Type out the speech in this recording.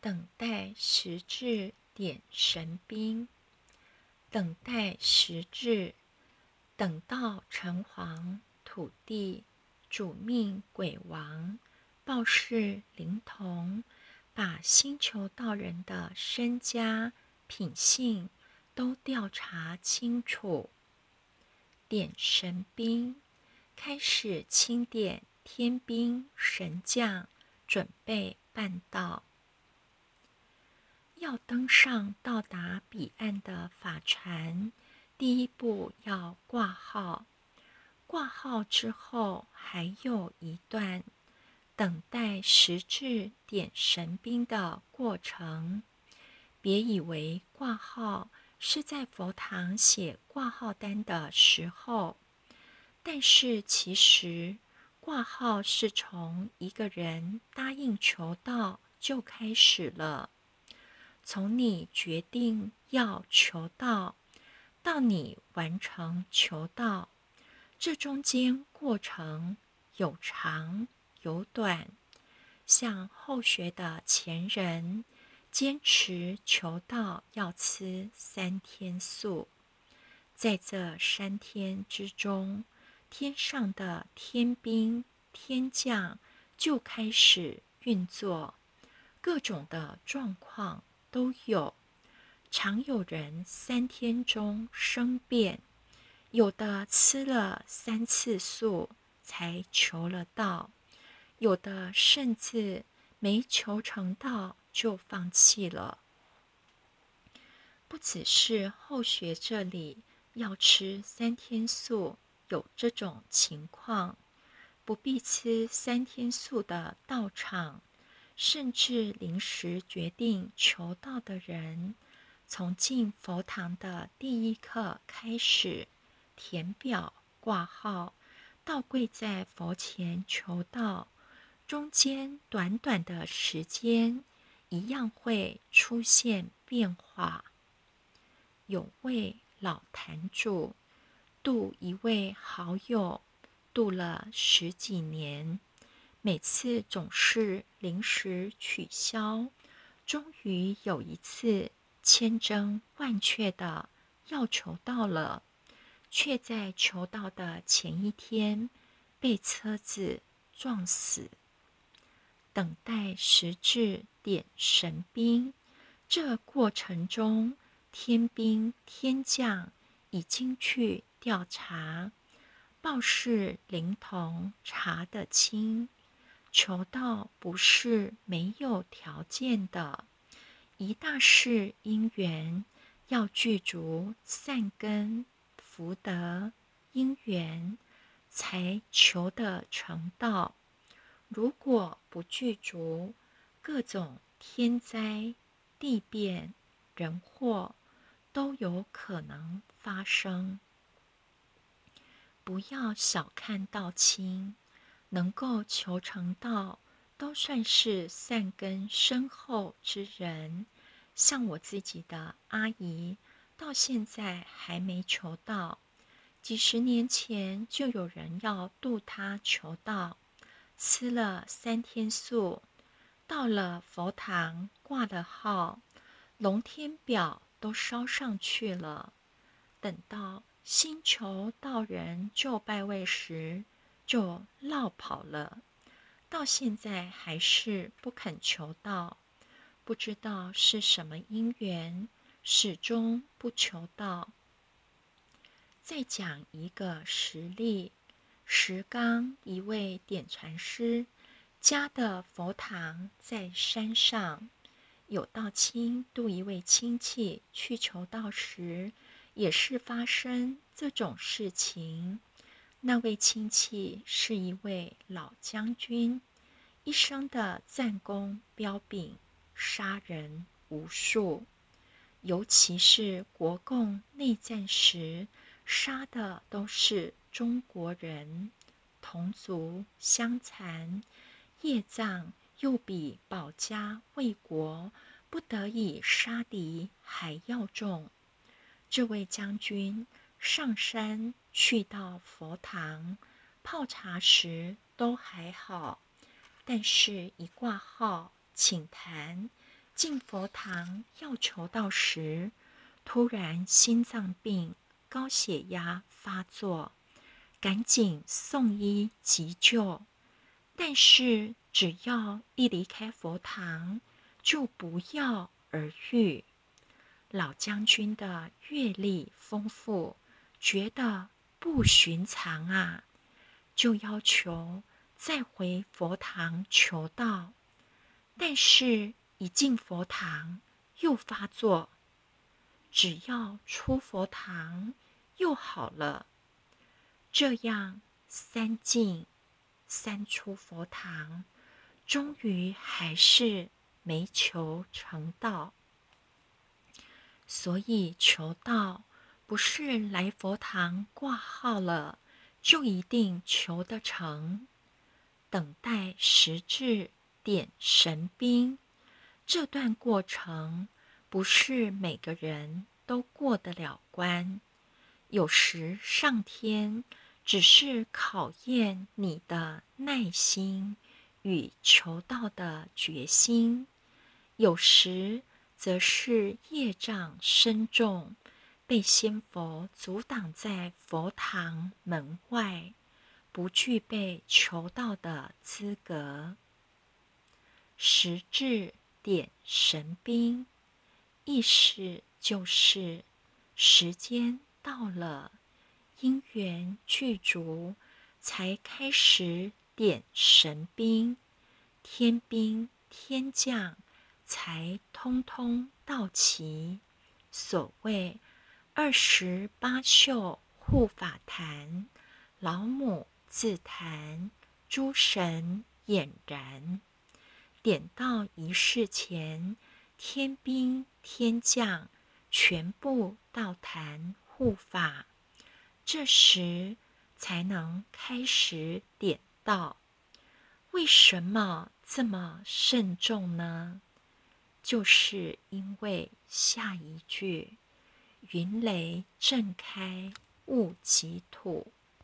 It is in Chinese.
等待时至点神兵，等待时至，等到城隍、土地、主命、鬼王、报事灵童，把星球道人的身家品性都调查清楚。点神兵，开始清点天兵神将，准备办道。要登上到达彼岸的法船，第一步要挂号。挂号之后，还有一段等待实质点神兵的过程。别以为挂号是在佛堂写挂号单的时候，但是其实挂号是从一个人答应求道就开始了。从你决定要求道，到你完成求道，这中间过程有长有短。像后学的前人，坚持求道要吃三天素，在这三天之中，天上的天兵天将就开始运作，各种的状况。都有，常有人三天中生变，有的吃了三次素才求了道，有的甚至没求成道就放弃了。不只是后学这里要吃三天素有这种情况，不必吃三天素的道场。甚至临时决定求道的人，从进佛堂的第一刻开始填表挂号，到跪在佛前求道，中间短短的时间，一样会出现变化。有位老坛主度一位好友，度了十几年。每次总是临时取消，终于有一次千真万确的要求到了，却在求到的前一天被车子撞死。等待时至点神兵，这过程中天兵天将已经去调查，报事灵童查得清。求道不是没有条件的，一大事因缘要具足善根福德因缘，才求得成道。如果不具足，各种天灾地变人祸都有可能发生。不要小看道亲。能够求成道，都算是善根深厚之人。像我自己的阿姨，到现在还没求道。几十年前就有人要度她求道，吃了三天素，到了佛堂挂了号，龙天表都烧上去了。等到新求道人就拜位时，就落跑了，到现在还是不肯求道，不知道是什么因缘，始终不求道。再讲一个实例：石刚一位点传师家的佛堂在山上，有道亲度一位亲戚去求道时，也是发生这种事情。那位亲戚是一位老将军，一生的战功彪炳，杀人无数。尤其是国共内战时，杀的都是中国人，同族相残，业障又比保家卫国、不得已杀敌还要重。这位将军上山。去到佛堂泡茶时都还好，但是一挂号请谈，进佛堂要求道时，突然心脏病、高血压发作，赶紧送医急救。但是只要一离开佛堂，就不药而愈。老将军的阅历丰富，觉得不寻常啊，就要求再回佛堂求道。但是，一进佛堂又发作，只要出佛堂又好了。这样三进三出佛堂，终于还是没求成道。所以求道不是来佛堂挂号了就一定求得成，等待时至点神兵。这段过程不是每个人都过得了关，有时上天只是考验你的耐心与求道的决心，有时则是业障深重，被仙佛阻挡在佛堂门外，不具备求道的资格。时至。点神兵，意思就是时间到了，因缘具足，才开始点神兵，天兵天将才通通到齐。所谓二十八宿护法坛，老母自坛，诸神俨然。点到仪式前，天兵天将全部到坛护法，这时才能开始点到。为什么这么慎重呢？就是因为下一句“云雷震开，雾起土”。